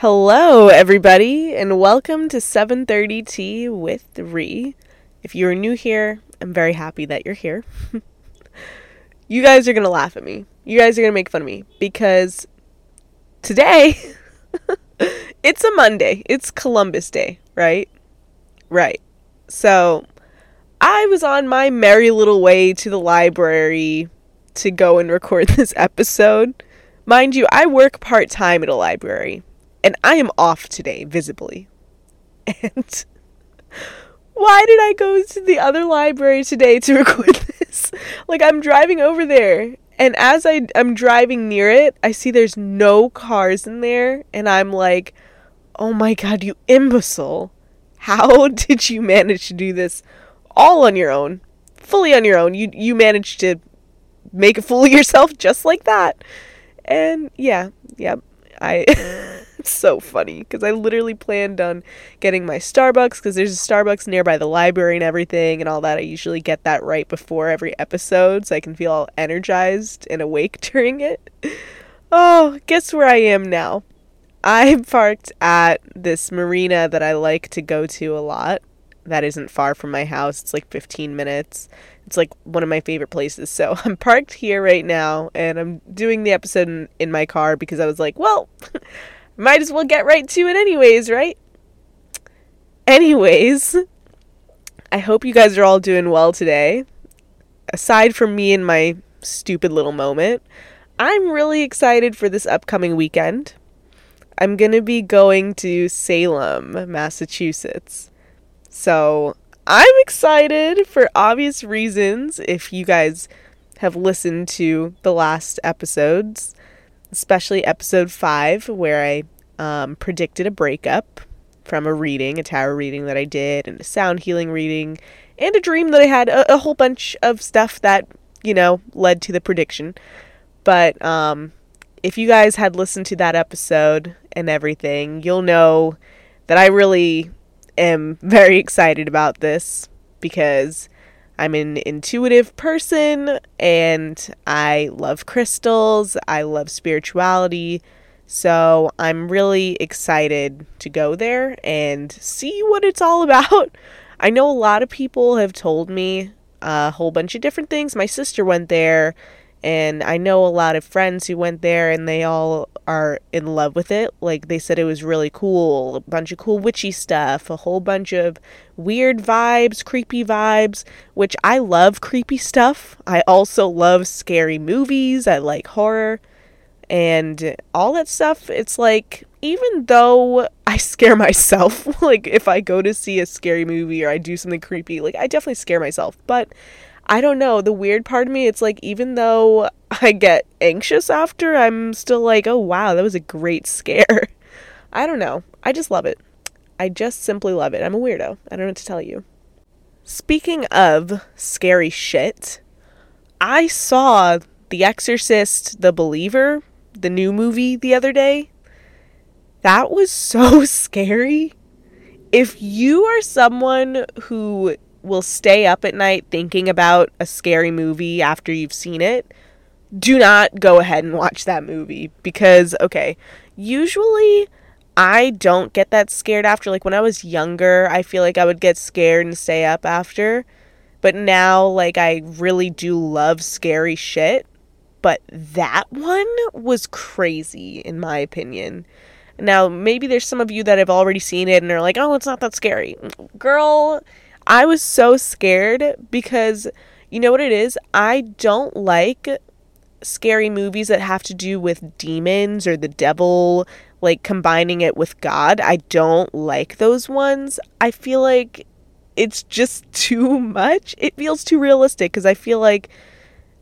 Hello, everybody, and welcome to 7:30 Tea with Rie. If you're new here, I'm very happy that you're here. you guys are gonna laugh at me. You guys are gonna make fun of me because today it's a Monday. It's Columbus Day, right? Right. So I was on my merry little way to the library to go and record this episode. Mind you, I work part time at a library and I am off today, visibly. And why did I go to the other library today to record this? Like, I'm driving over there, and as I, I'm driving near it, I see there's no cars in there, and I'm like, oh my god, you imbecile. How did you manage to do this all on your own? Fully on your own. You, you managed to make a fool of yourself just like that. And yeah, yep. Yeah, I. so funny because I literally planned on getting my Starbucks because there's a Starbucks nearby the library and everything and all that. I usually get that right before every episode so I can feel all energized and awake during it. Oh, guess where I am now? I'm parked at this marina that I like to go to a lot. That isn't far from my house. It's like 15 minutes. It's like one of my favorite places. So I'm parked here right now and I'm doing the episode in, in my car because I was like, well, might as well get right to it, anyways, right? Anyways, I hope you guys are all doing well today. Aside from me and my stupid little moment, I'm really excited for this upcoming weekend. I'm going to be going to Salem, Massachusetts. So I'm excited for obvious reasons. If you guys have listened to the last episodes, especially episode five, where I um, predicted a breakup from a reading, a tarot reading that I did, and a sound healing reading, and a dream that I had, a, a whole bunch of stuff that, you know, led to the prediction. But um, if you guys had listened to that episode and everything, you'll know that I really am very excited about this because I'm an intuitive person and I love crystals, I love spirituality. So I'm really excited to go there and see what it's all about. I know a lot of people have told me a whole bunch of different things. My sister went there and I know a lot of friends who went there and they all are in love with it. Like they said it was really cool, a bunch of cool witchy stuff, a whole bunch of weird vibes, creepy vibes, which I love creepy stuff. I also love scary movies. I like horror and all that stuff. It's like even though I scare myself, like if I go to see a scary movie or I do something creepy, like I definitely scare myself, but I don't know. The weird part of me, it's like even though I get anxious after, I'm still like, oh wow, that was a great scare. I don't know. I just love it. I just simply love it. I'm a weirdo. I don't know what to tell you. Speaking of scary shit, I saw The Exorcist The Believer, the new movie, the other day. That was so scary. If you are someone who will stay up at night thinking about a scary movie after you've seen it, do not go ahead and watch that movie because, okay, usually I don't get that scared after. Like when I was younger, I feel like I would get scared and stay up after. But now, like, I really do love scary shit. But that one was crazy, in my opinion. Now, maybe there's some of you that have already seen it and are like, oh, it's not that scary. Girl, I was so scared because you know what it is? I don't like scary movies that have to do with demons or the devil, like combining it with God. I don't like those ones. I feel like it's just too much. It feels too realistic because I feel like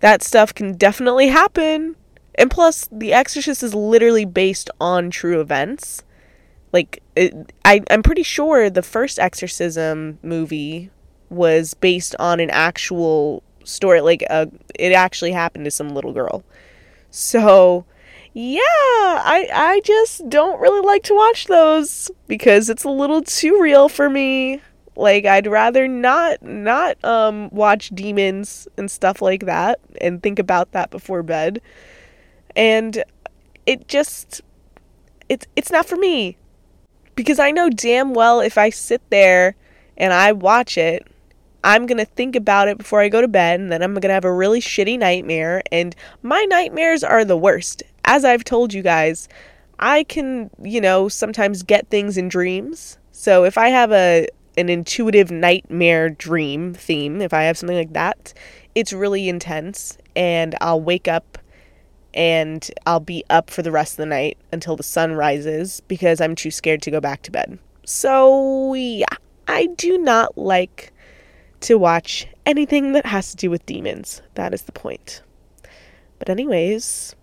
that stuff can definitely happen. And plus, The Exorcist is literally based on true events like it, I I'm pretty sure the first exorcism movie was based on an actual story like a uh, it actually happened to some little girl. So, yeah, I I just don't really like to watch those because it's a little too real for me. Like I'd rather not not um watch demons and stuff like that and think about that before bed. And it just it's it's not for me. Because I know damn well if I sit there and I watch it, I'm going to think about it before I go to bed and then I'm going to have a really shitty nightmare and my nightmares are the worst. As I've told you guys, I can, you know, sometimes get things in dreams. So if I have a an intuitive nightmare dream theme, if I have something like that, it's really intense and I'll wake up and I'll be up for the rest of the night until the sun rises because I'm too scared to go back to bed. So, yeah, I do not like to watch anything that has to do with demons. That is the point. But, anyways,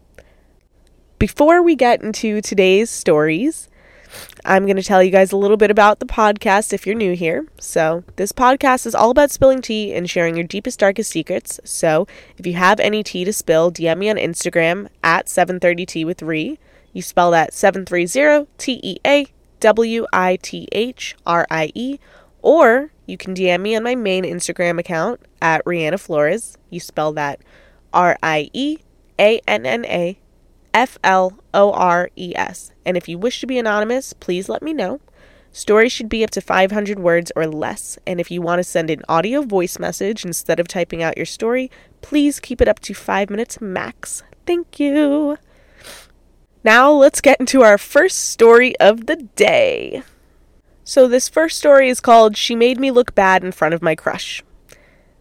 before we get into today's stories, I'm going to tell you guys a little bit about the podcast if you're new here. So, this podcast is all about spilling tea and sharing your deepest, darkest secrets. So, if you have any tea to spill, DM me on Instagram at 730tea with Rie. You spell that 730 T E A W I T H R I E. Or you can DM me on my main Instagram account at Rieanna Flores. You spell that R I E A N N A F L O R E S. And if you wish to be anonymous, please let me know. Stories should be up to 500 words or less. And if you want to send an audio voice message instead of typing out your story, please keep it up to five minutes max. Thank you. Now let's get into our first story of the day. So, this first story is called She Made Me Look Bad in Front of My Crush.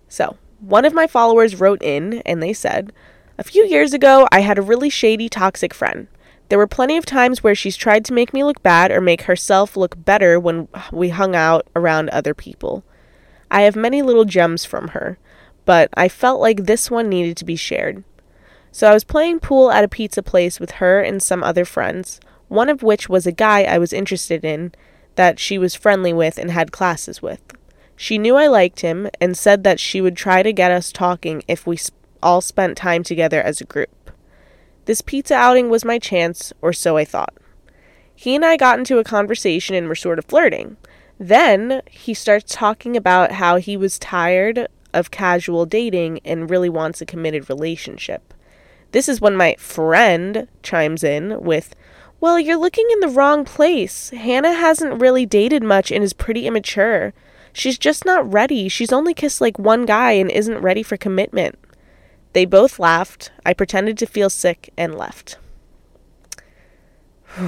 So, one of my followers wrote in and they said, a few years ago, I had a really shady, toxic friend. There were plenty of times where she's tried to make me look bad or make herself look better when we hung out around other people. I have many little gems from her, but I felt like this one needed to be shared. So I was playing pool at a pizza place with her and some other friends, one of which was a guy I was interested in that she was friendly with and had classes with. She knew I liked him and said that she would try to get us talking if we all spent time together as a group. This pizza outing was my chance, or so I thought. He and I got into a conversation and were sort of flirting. Then he starts talking about how he was tired of casual dating and really wants a committed relationship. This is when my friend chimes in with, Well, you're looking in the wrong place. Hannah hasn't really dated much and is pretty immature. She's just not ready. She's only kissed like one guy and isn't ready for commitment. They both laughed. I pretended to feel sick and left.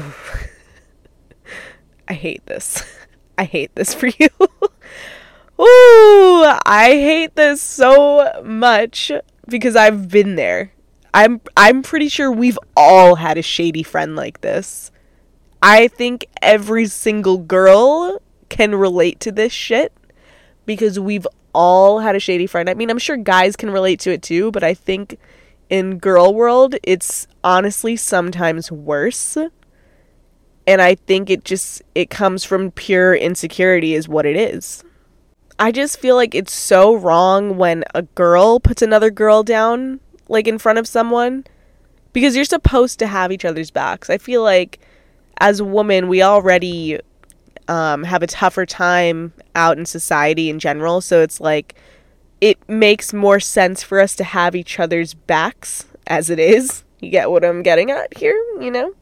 I hate this. I hate this for you. Ooh, I hate this so much because I've been there. I'm I'm pretty sure we've all had a shady friend like this. I think every single girl can relate to this shit because we've all had a shady friend. I mean, I'm sure guys can relate to it too, but I think in girl world, it's honestly sometimes worse. And I think it just it comes from pure insecurity is what it is. I just feel like it's so wrong when a girl puts another girl down like in front of someone because you're supposed to have each other's backs. I feel like as women, we already um, have a tougher time out in society in general. So it's like it makes more sense for us to have each other's backs as it is. You get what I'm getting at here, you know?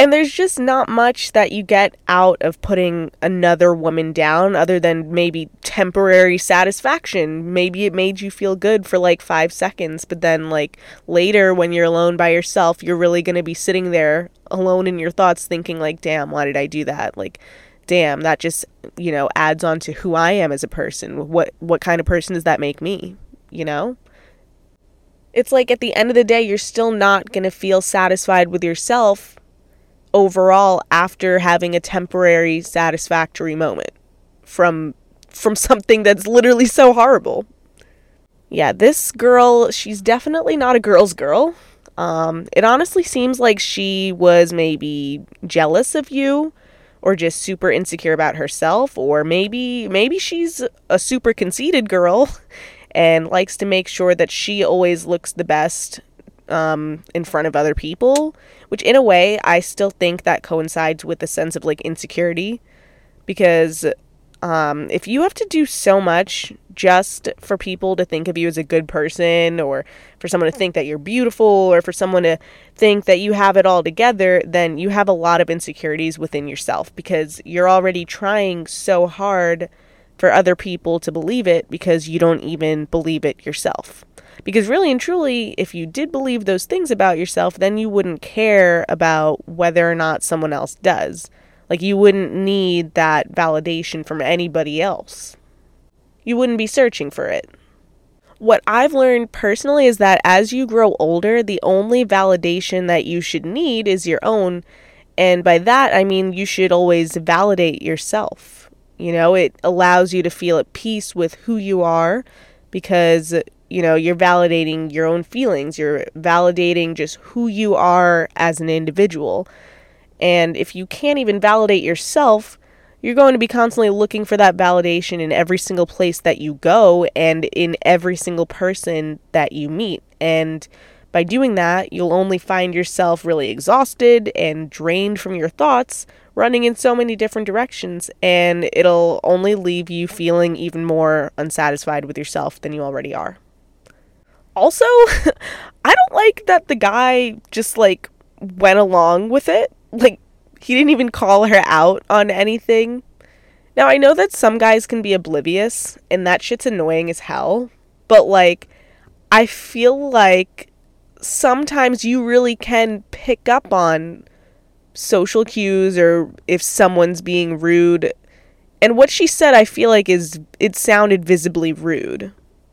And there's just not much that you get out of putting another woman down other than maybe temporary satisfaction. Maybe it made you feel good for like five seconds, but then, like, later when you're alone by yourself, you're really going to be sitting there alone in your thoughts thinking, like, damn, why did I do that? Like, damn, that just, you know, adds on to who I am as a person. What what kind of person does that make me, you know? It's like at the end of the day, you're still not going to feel satisfied with yourself overall after having a temporary satisfactory moment from from something that's literally so horrible. Yeah, this girl, she's definitely not a girl's girl. Um, it honestly seems like she was maybe jealous of you or just super insecure about herself or maybe maybe she's a super conceited girl and likes to make sure that she always looks the best um, in front of other people which in a way i still think that coincides with a sense of like insecurity because Um, if you have to do so much just for people to think of you as a good person, or for someone to think that you're beautiful, or for someone to think that you have it all together, then you have a lot of insecurities within yourself because you're already trying so hard for other people to believe it because you don't even believe it yourself. Because really and truly, if you did believe those things about yourself, then you wouldn't care about whether or not someone else does. Like, you wouldn't need that validation from anybody else. You wouldn't be searching for it. What I've learned personally is that as you grow older, the only validation that you should need is your own. And by that, I mean you should always validate yourself. You know, it allows you to feel at peace with who you are because, you know, you're validating your own feelings. You're validating just who you are as an individual. And if you can't even validate yourself, you're going to be constantly looking for that validation in every single place that you go and in every single person that you meet. And by doing that, you'll only find yourself really exhausted and drained from your thoughts, running in so many different directions, and it'll only leave you feeling even more unsatisfied with yourself than you already are. Also, I don't like that the guy just like went along with it like he didn't even call her out on anything. Now I know that some guys can be oblivious and that shit's annoying as hell, but like I feel like sometimes you really can pick up on social cues or if someone's being rude. And what she said I feel like is it sounded visibly rude.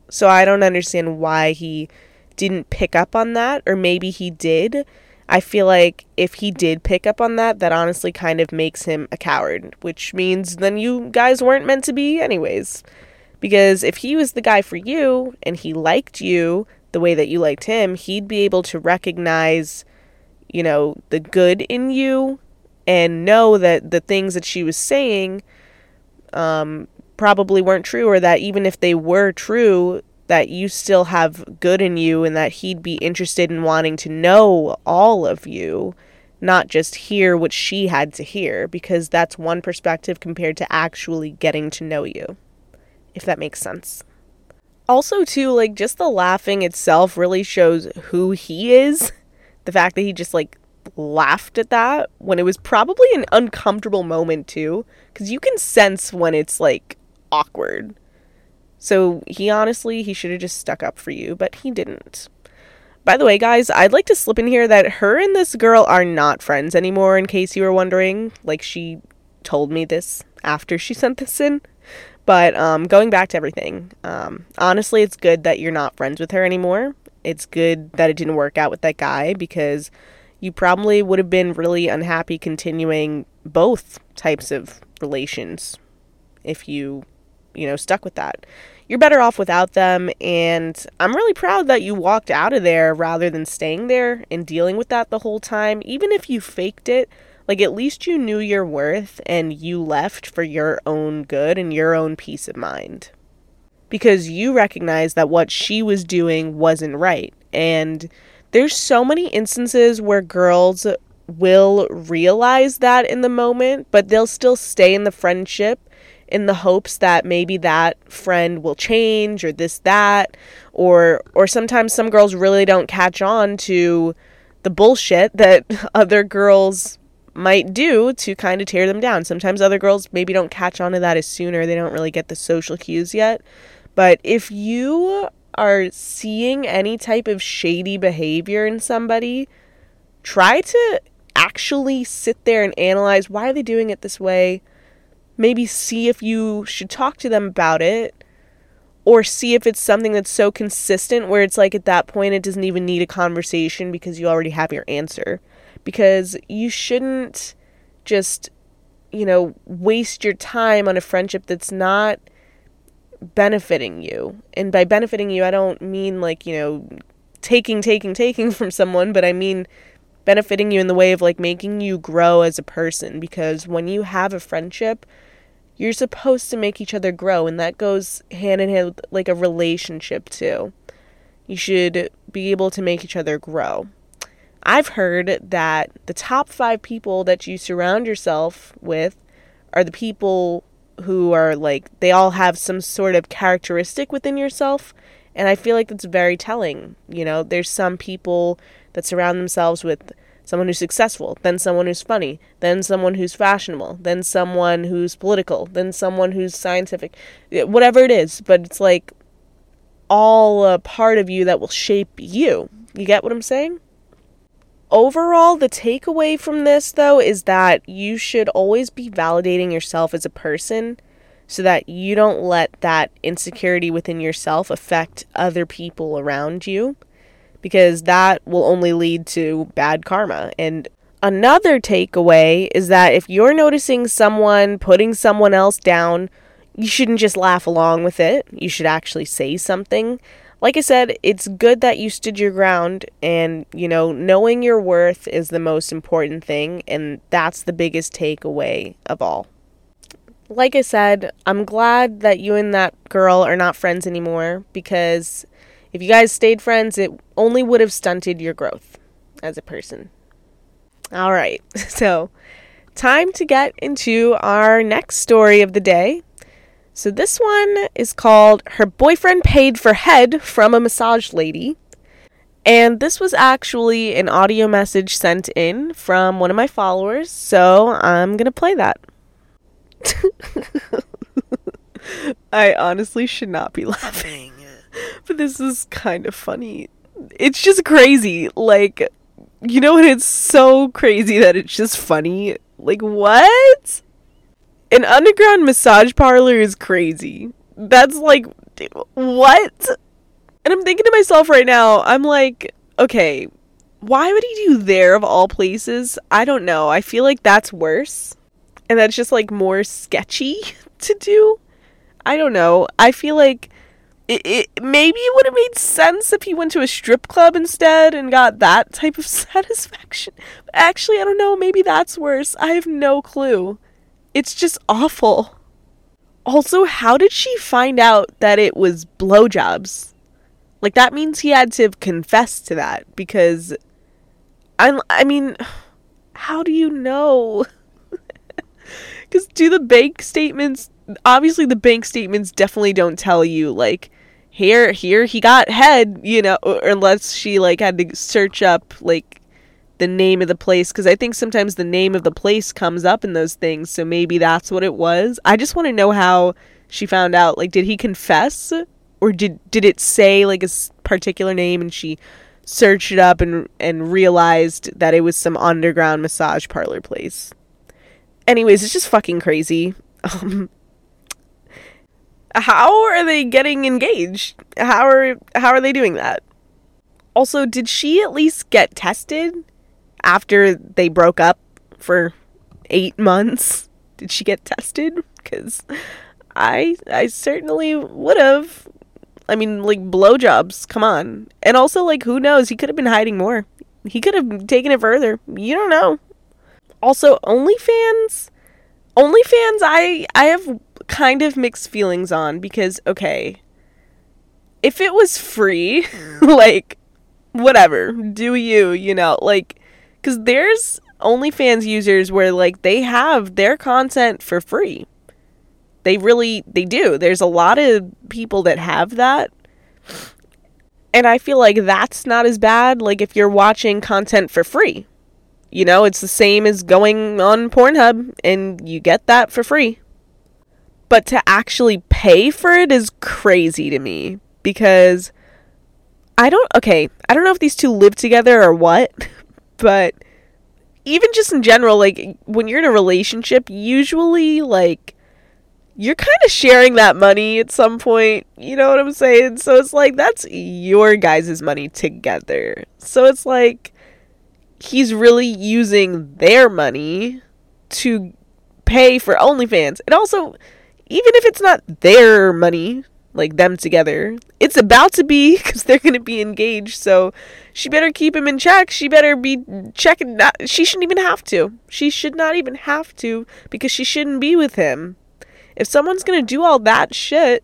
So I don't understand why he didn't pick up on that or maybe he did I feel like if he did pick up on that, that honestly kind of makes him a coward, which means then you guys weren't meant to be, anyways. Because if he was the guy for you and he liked you the way that you liked him, he'd be able to recognize, you know, the good in you and know that the things that she was saying um, probably weren't true, or that even if they were true, that you still have good in you and that he'd be interested in wanting to know all of you, not just hear what she had to hear, because that's one perspective compared to actually getting to know you, if that makes sense. Also, too, like, just the laughing itself really shows who he is. The fact that he just, like, laughed at that when it was probably an uncomfortable moment, too, because you can sense when it's, like, awkward so he honestly, he should have just stuck up for you, but he didn't. By the way, guys, I'd like to slip in here that her and this girl are not friends anymore, in case you were wondering. Like, she told me this after she sent this in. But um, going back to everything, um, honestly, it's good that you're not friends with her anymore. It's good that it didn't work out with that guy because you probably would have been really unhappy continuing both types of relations if you, you know, stuck with that you're better off without them. And I'm really proud that you walked out of there rather than staying there and dealing with that the whole time. Even if you faked it, like at least you knew your worth and you left for your own good and your own peace of mind. Because you recognized that what she was doing wasn't right. And there's so many instances where girls will realize that in the moment, but they'll still stay in the friendship in the hopes that maybe that friend will change or this that or or sometimes some girls really don't catch on to the bullshit that other girls might do to kind of tear them down. Sometimes other girls maybe don't catch on to that as soon or they don't really get the social cues yet. But if you are seeing any type of shady behavior in somebody, try to actually sit there and analyze why are they doing it this way? Maybe see if you should talk to them about it or see if it's something that's so consistent where it's like at that point it doesn't even need a conversation because you already have your answer. Because you shouldn't just, you know, waste your time on a friendship that's not benefiting you. And by benefiting you, I don't mean like, you know, taking, taking, taking from someone, but I mean benefiting you in the way of like making you grow as a person. Because when you have a friendship, you're supposed to make each other grow, and that goes hand in hand with like a relationship too. You should be able to make each other grow. I've heard that the top five people that you surround yourself with are the people who are like they all have some sort of characteristic within yourself and I feel like that's very telling. You know, there's some people that surround themselves with someone who's successful, then someone who's funny, then someone who's fashionable, then someone who's political, then someone who's scientific, whatever it is. But it's like all a part of you that will shape you. You get what I'm saying? Overall, the takeaway from this, though, is that you should always be validating yourself as a person so that you don't let that insecurity within yourself affect other people around you because that will only lead to bad karma. And another takeaway is that if you're noticing someone putting someone else down, you shouldn't just laugh along with it. You should actually say something. Like I said, it's good that you stood your ground, and you know, knowing your worth is the most important thing, and that's the biggest takeaway of all like I said, I'm glad that you and that girl are not friends anymore because if you guys stayed friends, it only would have stunted your growth as a person. All right, so time to get into our next story of the day. So, this one is called Her Boyfriend Paid for Head from a Massage Lady. And this was actually an audio message sent in from one of my followers, so I'm going to play that. I honestly should not be laughing. But this is kind of funny. It's just crazy. Like, you know what? It's so crazy that it's just funny. Like, what? An underground massage parlor is crazy. That's like, what? And I'm thinking to myself right now, I'm like, okay, why would he do there of all places? I don't know. I feel like that's worse and that's just like more sketchy to do. I don't know. I feel like it, it maybe it would have made sense if he went to a strip club instead and got that type of satisfaction. Actually, I don't know. Maybe that's worse. I have no clue. It's just awful. Also, how did she find out that it was blowjobs? Like that means he had to confess to that because I I mean, how do you know? Because do the bank statements, obviously, the bank statements definitely don't tell you, like, here, here he got head, you know, unless she, like, had to search up, like, the name of the place. Because I think sometimes the name of the place comes up in those things. So maybe that's what it was. I just want to know how she found out. Like, did he confess? Or did, did it say, like, a particular name and she searched it up and and realized that it was some underground massage parlor place. Anyways, it's just fucking crazy. Um, how are they getting engaged? How are how are they doing that? Also, did she at least get tested after they broke up for 8 months? Did she get tested? Cuz I I certainly would have. I mean, like blowjobs, come on. And also like who knows, he could have been hiding more. He could have taken it further. You don't know. Also, OnlyFans, OnlyFans, I I have kind of mixed feelings on because okay, if it was free, mm. like whatever, do you, you know, like cuz there's OnlyFans users where like they have their content for free. They really they do. There's a lot of people that have that. And I feel like that's not as bad like if you're watching content for free you know, it's the same as going on Pornhub and you get that for free. But to actually pay for it is crazy to me because I don't, okay, I don't know if these two live together or what, but even just in general, like when you're in a relationship, usually like you're kind of sharing that money at some point. You know what I'm saying? So it's like that's your guys' money together. So it's like he's really using their money to pay for OnlyFans. And also, even if it's not their money, like them together, it's about to be because they're going to be engaged. So she better keep him in check. She better be checking. Not, she shouldn't even have to. She should not even have to because she shouldn't be with him. If someone's going to do all that shit,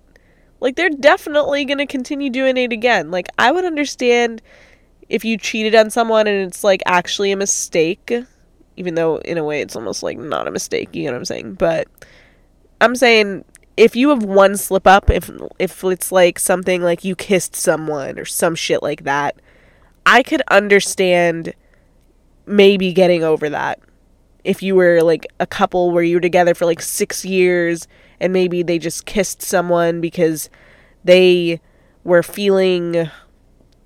like they're definitely going to continue doing it again. Like I would understand if you cheated on someone and it's like actually a mistake, even though in a way it's almost like not a mistake, you know what I'm saying? But I'm saying if you have one slip up, if if it's like something like you kissed someone or some shit like that, I could understand maybe getting over that. If you were like a couple where you were together for like 6 years and maybe they just kissed someone because they were feeling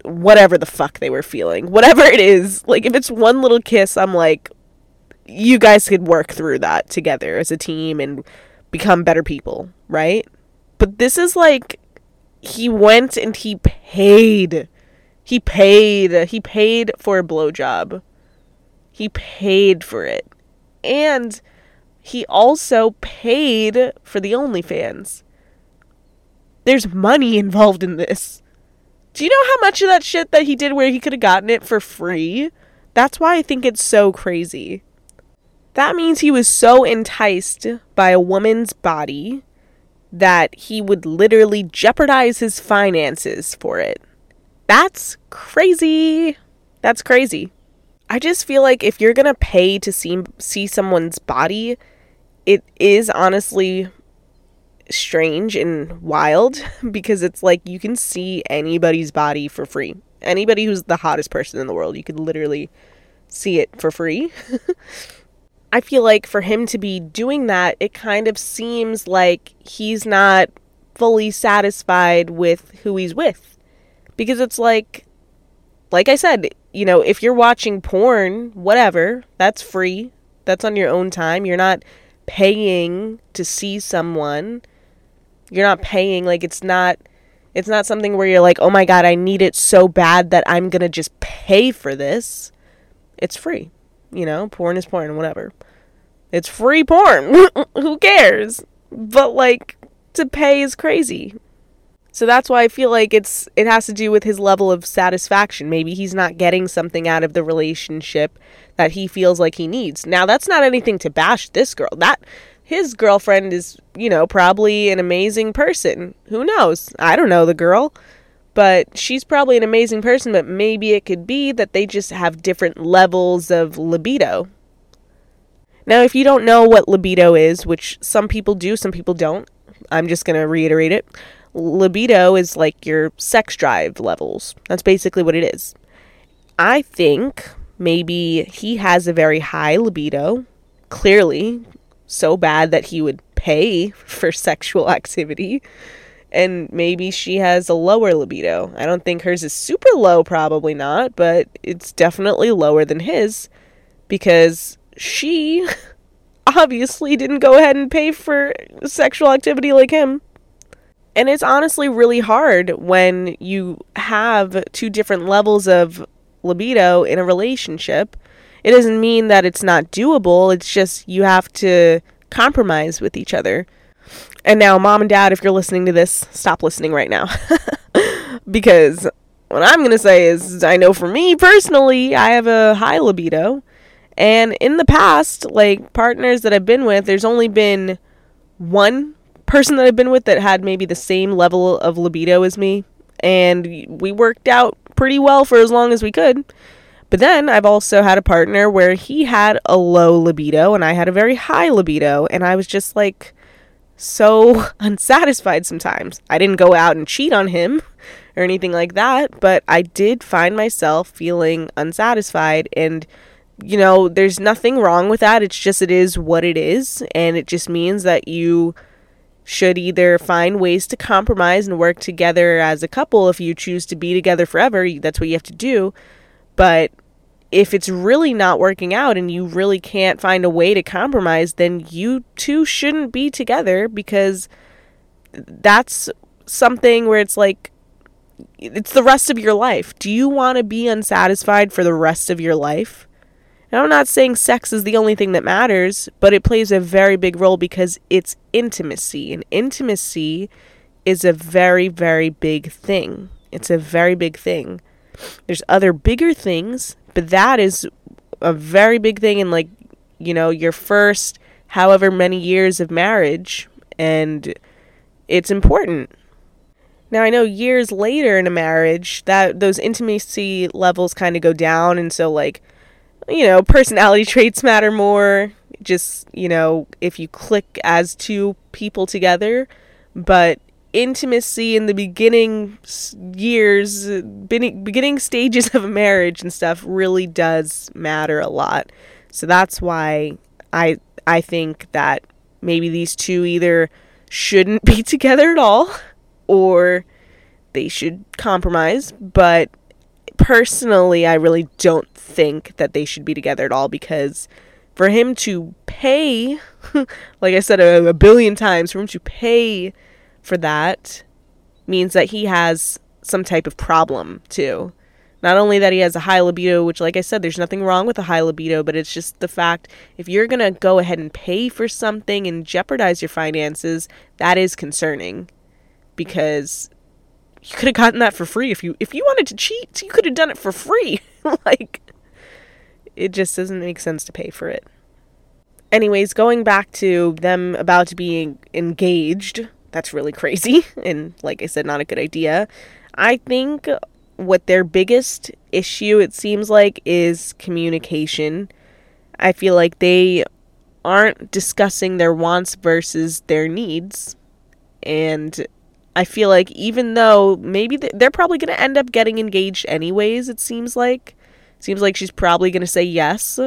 whatever the fuck they were feeling. Whatever it is, like if it's one little kiss, I'm like you guys could work through that together as a team and become better people, right? But this is like he went and he paid. He paid. He paid for a blowjob. He paid for it. And he also paid for the OnlyFans. There's money involved in this. Do you know how much of that shit that he did where he could have gotten it for free? That's why I think it's so crazy. That means he was so enticed by a woman's body that he would literally jeopardize his finances for it. That's crazy. That's crazy. I just feel like if you're going to pay to see see someone's body, it is honestly strange and wild because it's like you can see anybody's body for free. Anybody who's the hottest person in the world, you could literally see it for free. I feel like for him to be doing that, it kind of seems like he's not fully satisfied with who he's with. Because it's like, like I said, you know, if you're watching porn, whatever, that's free. That's on your own time. You're not paying to see someone. You're not paying, like, it's not. It's not something where you're like, oh my god, I need it so bad that I'm gonna just pay for this. It's free. You know, porn is porn, whatever. It's free porn. Who cares? But like to pay is crazy. So that's why I feel like it's it has to do with his level of satisfaction. Maybe he's not getting something out of the relationship that he feels like he needs. Now that's not anything to bash this girl. That his girlfriend is, you know, probably an amazing person. Who knows? I don't know the girl but she's probably an amazing person, but maybe it could be that they just have different levels of libido. Now, if you don't know what libido is, which some people do, some people don't, I'm just going to reiterate it. Libido is like your sex drive levels. That's basically what it is. I think maybe he has a very high libido, clearly, so bad that he would pay for sexual activity and maybe she has a lower libido. I don't think hers is super low, probably not, but it's definitely lower than his because she obviously didn't go ahead and pay for sexual activity like him. And it's honestly really hard when you have two different levels of libido in a relationship. It doesn't mean that it's not doable, it's just you have to compromise with each other. And now, mom and dad, if you're listening to this, stop listening right now. because what I'm going to say is, I know for me personally, I have a high libido. And in the past, like partners that I've been with, there's only been one person that I've been with that had maybe the same level of libido as me. And we worked out pretty well for as long as we could. But then I've also had a partner where he had a low libido and I had a very high libido. And I was just like, so unsatisfied sometimes. I didn't go out and cheat on him or anything like that, but I did find myself feeling unsatisfied and you know, there's nothing wrong with that. It's just it is what it is and it just means that you should either find ways to compromise and work together as a couple if you choose to be together forever. That's what you have to do. But if it's really not working out and you really can't find a way to compromise, then you two shouldn't be together because that's something where it's like it's the rest of your life. Do you want to be unsatisfied for the rest of your life? And I'm not saying sex is the only thing that matters, but it plays a very big role because it's intimacy. And intimacy is a very, very big thing. It's a very big thing. There's other bigger things but that is a very big thing in like, you know, your first however many years of marriage and it's important. Now I know years later in a marriage that those intimacy levels kind of go down and so like you know, personality traits matter more. just, you know, if you click as two people together, but intimacy in the beginning years, beginning stages of a marriage and stuff really does matter a lot. So that's why I I think that maybe these two either shouldn't be together at all or they should compromise, but personally I really don't think that they should be together at all because for him to pay like I said a, a billion times for him to pay for that means that he has some type of problem too. Not only that he has a high libido, which, like I said, there's nothing wrong with a high libido, but it's just the fact if you're going to go ahead and pay for something and jeopardize your finances, that is concerning because you could have gotten that for free if you if you wanted to cheat you could have done it for free like it just doesn't make sense to pay for it anyways going back to them about to be engaged that's really crazy and like I said not a good idea. I think what their biggest issue it seems like is communication. I feel like they aren't discussing their wants versus their needs. And I feel like even though maybe they're probably going to end up getting engaged anyways, it seems like. Seems like she's probably going to say yes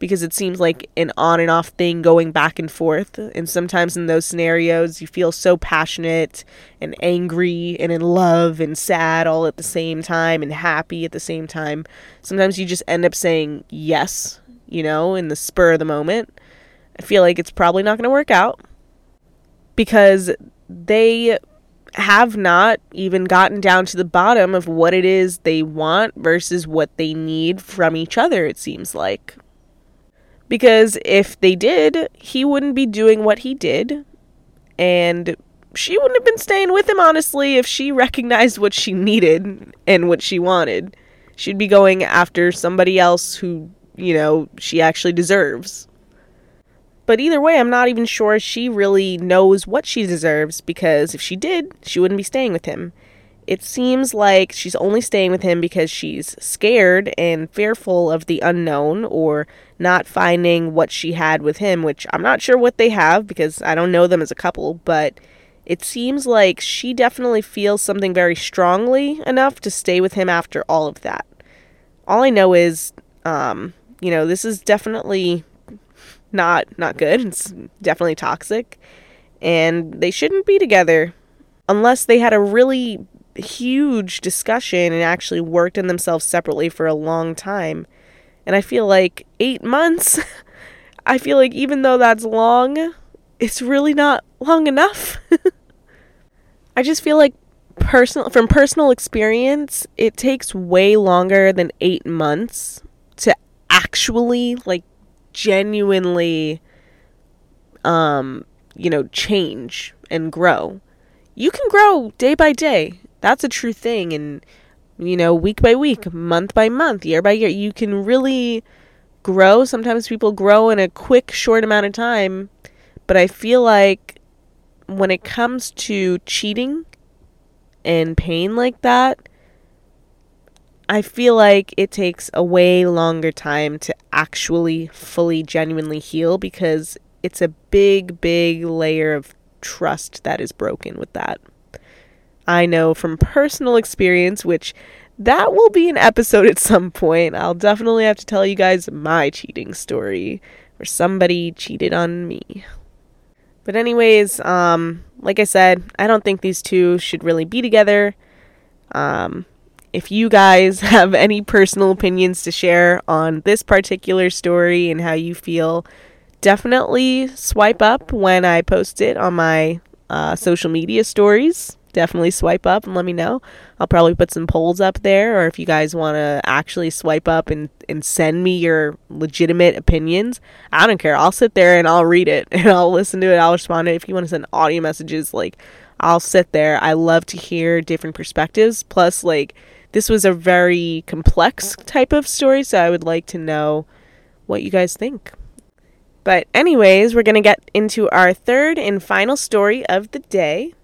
because it seems like an on and off thing going back and forth. And sometimes in those scenarios, you feel so passionate and angry and in love and sad all at the same time and happy at the same time. Sometimes you just end up saying yes, you know, in the spur of the moment. I feel like it's probably not going to work out because they have not even gotten down to the bottom of what it is they want versus what they need from each other, it seems like. Because if they did, he wouldn't be doing what he did. And she wouldn't have been staying with him, honestly, if she recognized what she needed and what she wanted. She'd be going after somebody else who, you know, she actually deserves. But either way, I'm not even sure she really knows what she deserves because if she did, she wouldn't be staying with him. It seems like she's only staying with him because she's scared and fearful of the unknown or not finding what she had with him, which I'm not sure what they have because I don't know them as a couple, but it seems like she definitely feels something very strongly enough to stay with him after all of that. All I know is, um, you know, this is definitely not not good. It's definitely toxic, and they shouldn't be together unless they had a really huge discussion and actually worked on themselves separately for a long time. And I feel like eight months, I feel like even though that's long, it's really not long enough. I just feel like personal from personal experience, it takes way longer than 8 months to actually like genuinely um you know change and grow. You can grow day by day. That's a true thing. And you know week by week month by month year by year you can really grow. Sometimes people grow in a quick short amount of time. But i feel like when it comes to cheating and pain like that i feel like it takes a way longer time to actually fully genuinely heal because it's a big big layer of trust that is broken with that I know from personal experience, which that will be an episode at some point. I'll definitely have to tell you guys my cheating story where somebody cheated on me. But anyways, um like I said, I don't think these two should really be together. Um if you guys have any personal opinions to share on this particular story and how you feel, definitely swipe up when I post it on my uh, social media stories definitely swipe up and let me know. I'll probably put some polls up there, or if you guys want to actually swipe up and, and send me your legitimate opinions, I don't care. I'll sit there and I'll read it and I'll listen to it. I'll respond to it. If you want to send audio messages, like, I'll sit there. I love to hear different perspectives. Plus, like, this was a very complex type of story, so I would like to know what you guys think. But, anyways, we're going to get into our third and final story of the day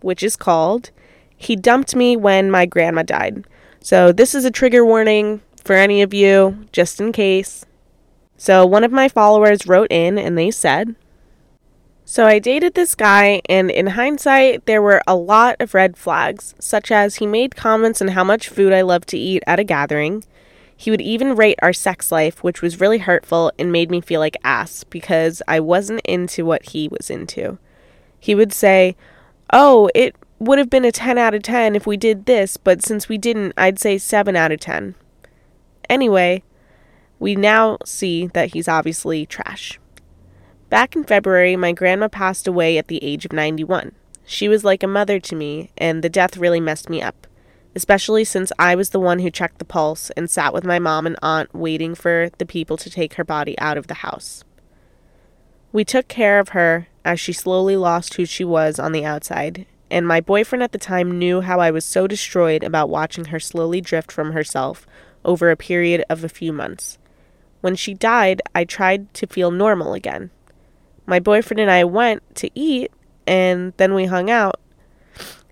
which is called He Dumped Me When My Grandma Died. So, this is a trigger warning for any of you, just in case. So one of my followers wrote in and they said, So I dated this guy, and in hindsight, there were a lot of red flags, such as he made comments on how much food I love to eat at a gathering. He would even rate our sex life, which was really hurtful and made me feel like ass because I wasn't into what he was into. He would say, Oh, it would have been a 10 out of 10 if we did this, but since we didn't, I'd say 7 out of 10. Anyway, we now see that he's obviously trash. Back in February, my grandma passed away at the age of 91. She was like a mother to me, and the death really messed me up, especially since I was the one who checked the pulse and sat with my mom and aunt waiting for the people to take her body out of the house. We took care of her as she slowly lost who she was on the outside, and my boyfriend at the time knew how I was so destroyed about watching her slowly drift from herself over a period of a few months. When she died, I tried to feel normal again. My boyfriend and I went to eat, and then we hung out.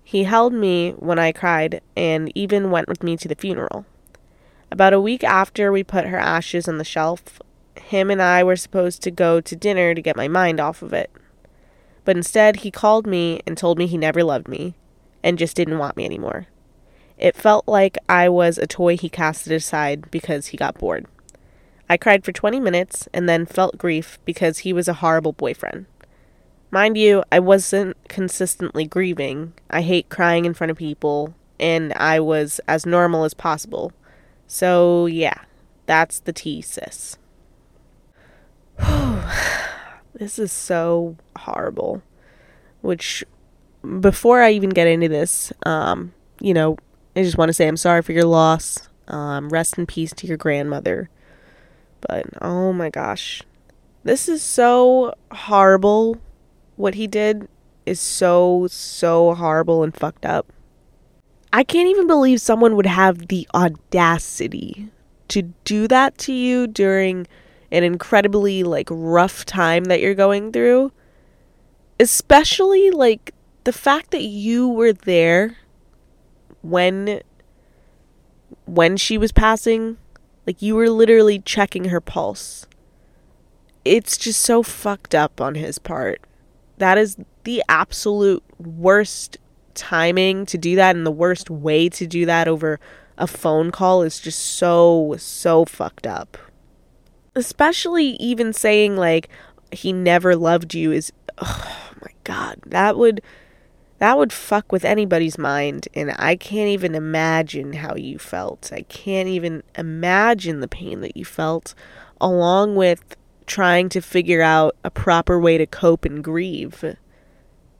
He held me when I cried and even went with me to the funeral. About a week after we put her ashes on the shelf, him and I were supposed to go to dinner to get my mind off of it. But instead, he called me and told me he never loved me and just didn't want me anymore. It felt like I was a toy he casted aside because he got bored. I cried for 20 minutes and then felt grief because he was a horrible boyfriend. Mind you, I wasn't consistently grieving. I hate crying in front of people, and I was as normal as possible. So, yeah, that's the tea, sis. this is so horrible. Which, before I even get into this, um, you know, I just want to say I'm sorry for your loss. Um, rest in peace to your grandmother. But oh my gosh. This is so horrible. What he did is so, so horrible and fucked up. I can't even believe someone would have the audacity to do that to you during an incredibly like rough time that you're going through. Especially like the fact that you were there when when she was passing like you were literally checking her pulse. It's just so fucked up on his part. That is the absolute worst timing to do that and the worst way to do that over a phone call is just so so fucked up. Especially even saying like he never loved you is oh my god, that would that would fuck with anybody's mind and i can't even imagine how you felt. I can't even imagine the pain that you felt along with trying to figure out a proper way to cope and grieve.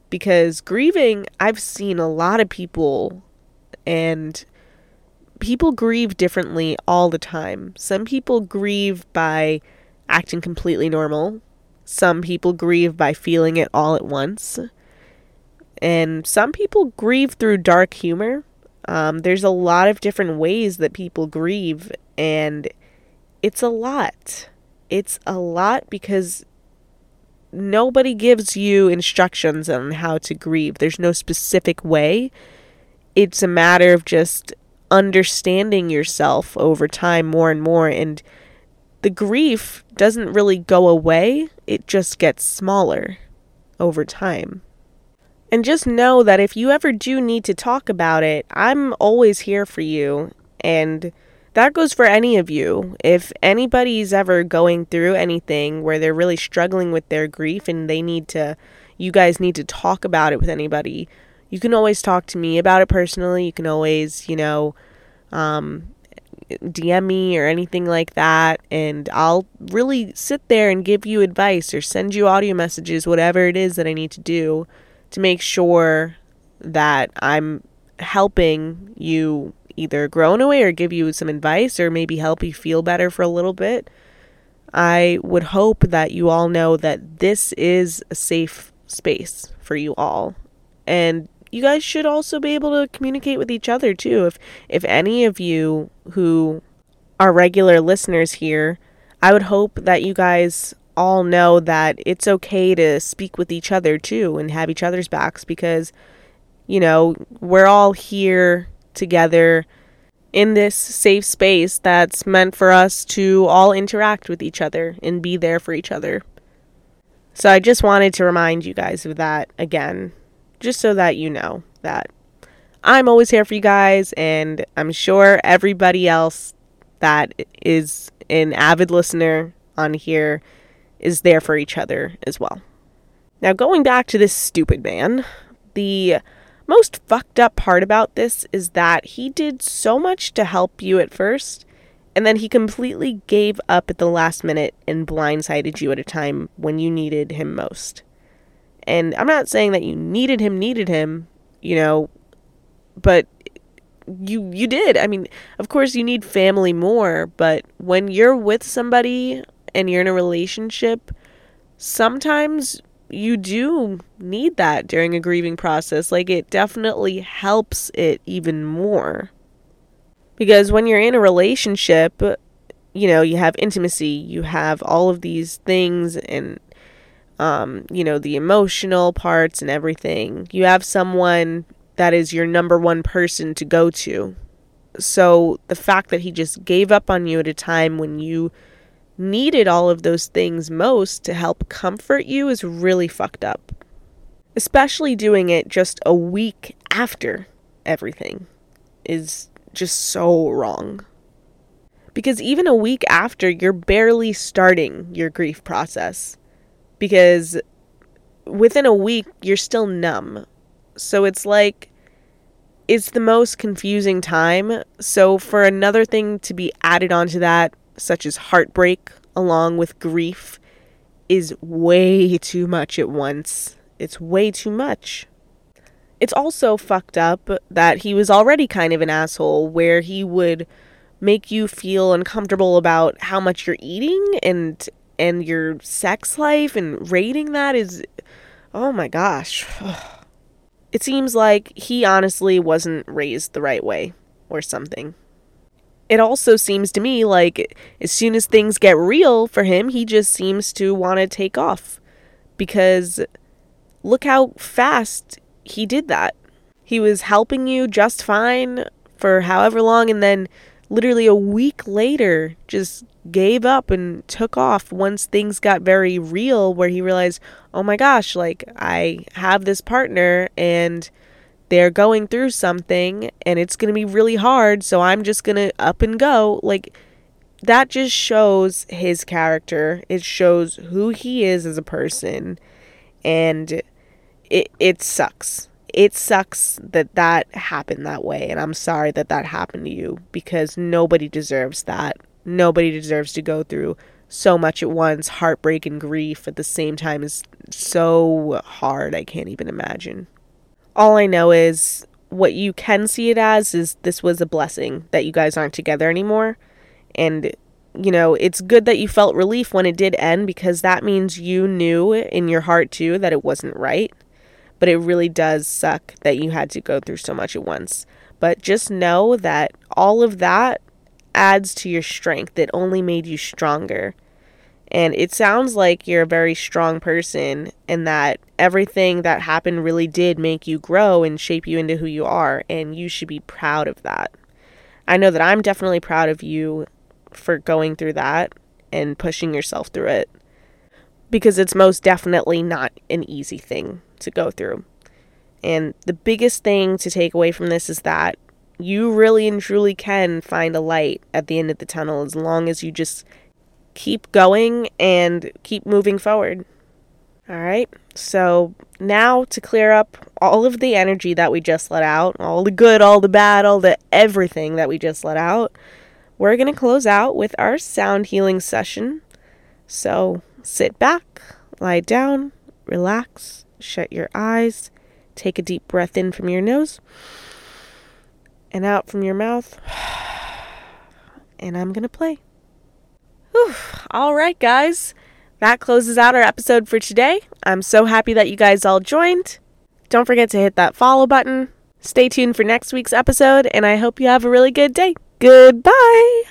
Because grieving i've seen a lot of people and people grieve differently all the time. Some people grieve by acting completely normal. Some people grieve by feeling it all at once and some people grieve through dark humor. Um, there's a lot of different ways that people grieve, and it's a lot. It's a lot because nobody gives you instructions on how to grieve. There's no specific way. It's a matter of just understanding yourself over time more and more. And the grief doesn't really go away, it just gets smaller over time. And just know that if you ever do need to talk about it, I'm always here for you. And that goes for any of you. If anybody's ever going through anything where they're really struggling with their grief and they need to, you guys need to talk about it with anybody, you can always talk to me about it personally. You can always, you know, um, DM me or anything like that, and I'll really sit there and give you advice or send you audio messages, whatever it is that I need to do to make sure that I'm helping you either grow in a way or give you some advice or maybe help you feel better for a little bit. I would hope that you all know that this is a safe space for you all. And you guys should also be able to communicate with each other too. If if any of you who are regular listeners here, I would hope that you guys all know that it's okay to speak with each other too and have each other's backs because, you know, we're all here together in this safe space that's meant for us to all interact with each other and be there for each other. So I just wanted to remind you guys of that again, just so that you know that I'm always here for you guys, and I'm sure everybody else that is an avid listener on here is there for each other as well. Now, going back to this stupid man, the most fucked up part about this is that he did so much to help you at first, and then he completely gave up at the last minute and blindsided you at a time when you needed him most. And I'm not saying that you needed him, needed him, you know, but you you did. I mean, of course you need family more, but when you're with somebody and you're in a relationship, sometimes you do need that during a grieving process. Like it definitely helps it even more. Because when you're in a relationship, you know, you have intimacy, you have all of these things and um, you know, the emotional parts and everything. You have someone that is your number one person to go to. So the fact that he just gave up on you at a time when you needed all of those things most to help comfort you is really fucked up. Especially doing it just a week after everything is just so wrong. Because even a week after, you're barely starting your grief process. Because within a week, you're still numb. So it's like, it's the most confusing time. So for another thing to be added onto that, such as heartbreak along with grief, is way too much at once. It's way too much. It's also fucked up that he was already kind of an asshole where he would make you feel uncomfortable about how much you're eating and and your sex life and rating that is oh my gosh. It seems like he honestly wasn't raised the right way or something it also seems to me like as soon as things get real for him, he just seems to want to take off. Because look how fast he did that. He was helping you just fine for however long, and then literally a week later just gave up and took off once things got very real, where he realized, oh my gosh, like I have this partner and they're going through something and it's going to be really hard, so I'm just going to up and go. Like, that just shows his character. It shows who he is as a person. And it, it sucks. It sucks that that happened that way. And I'm sorry that that happened to you because nobody deserves that. Nobody deserves to go through so much at once heartbreak and grief at the same time is so hard. I can't even imagine all I know is what you can see it as is this was a blessing that you guys aren't together anymore. And, you know, it's good that you felt relief when it did end because that means you knew in your heart too that it wasn't right. But it really does suck that you had to go through so much at once. But just know that all of that adds to your strength. It only made you stronger. And it sounds like you're a very strong person and that everything that happened really did make you grow and shape you into who you are. And you should be proud of that. I know that I'm definitely proud of you for going through that and pushing yourself through it because it's most definitely not an easy thing to go through. And the biggest thing to take away from this is that you really and truly can find a light at the end of the tunnel as long as you just keep going and keep moving forward. All right. So now to clear up all of the energy that we just let out, all the good, all the bad, all the everything that we just let out, we're going to close out with our sound healing session. So sit back, lie down, relax, shut your eyes, take a deep breath in from your nose and out from your mouth. And I'm going to play. Whew. All right, guys. That closes out our episode for today. I'm so happy that you guys all joined. Don't forget to hit that follow button. Stay tuned for next week's episode, and I hope you have a really good day. Goodbye.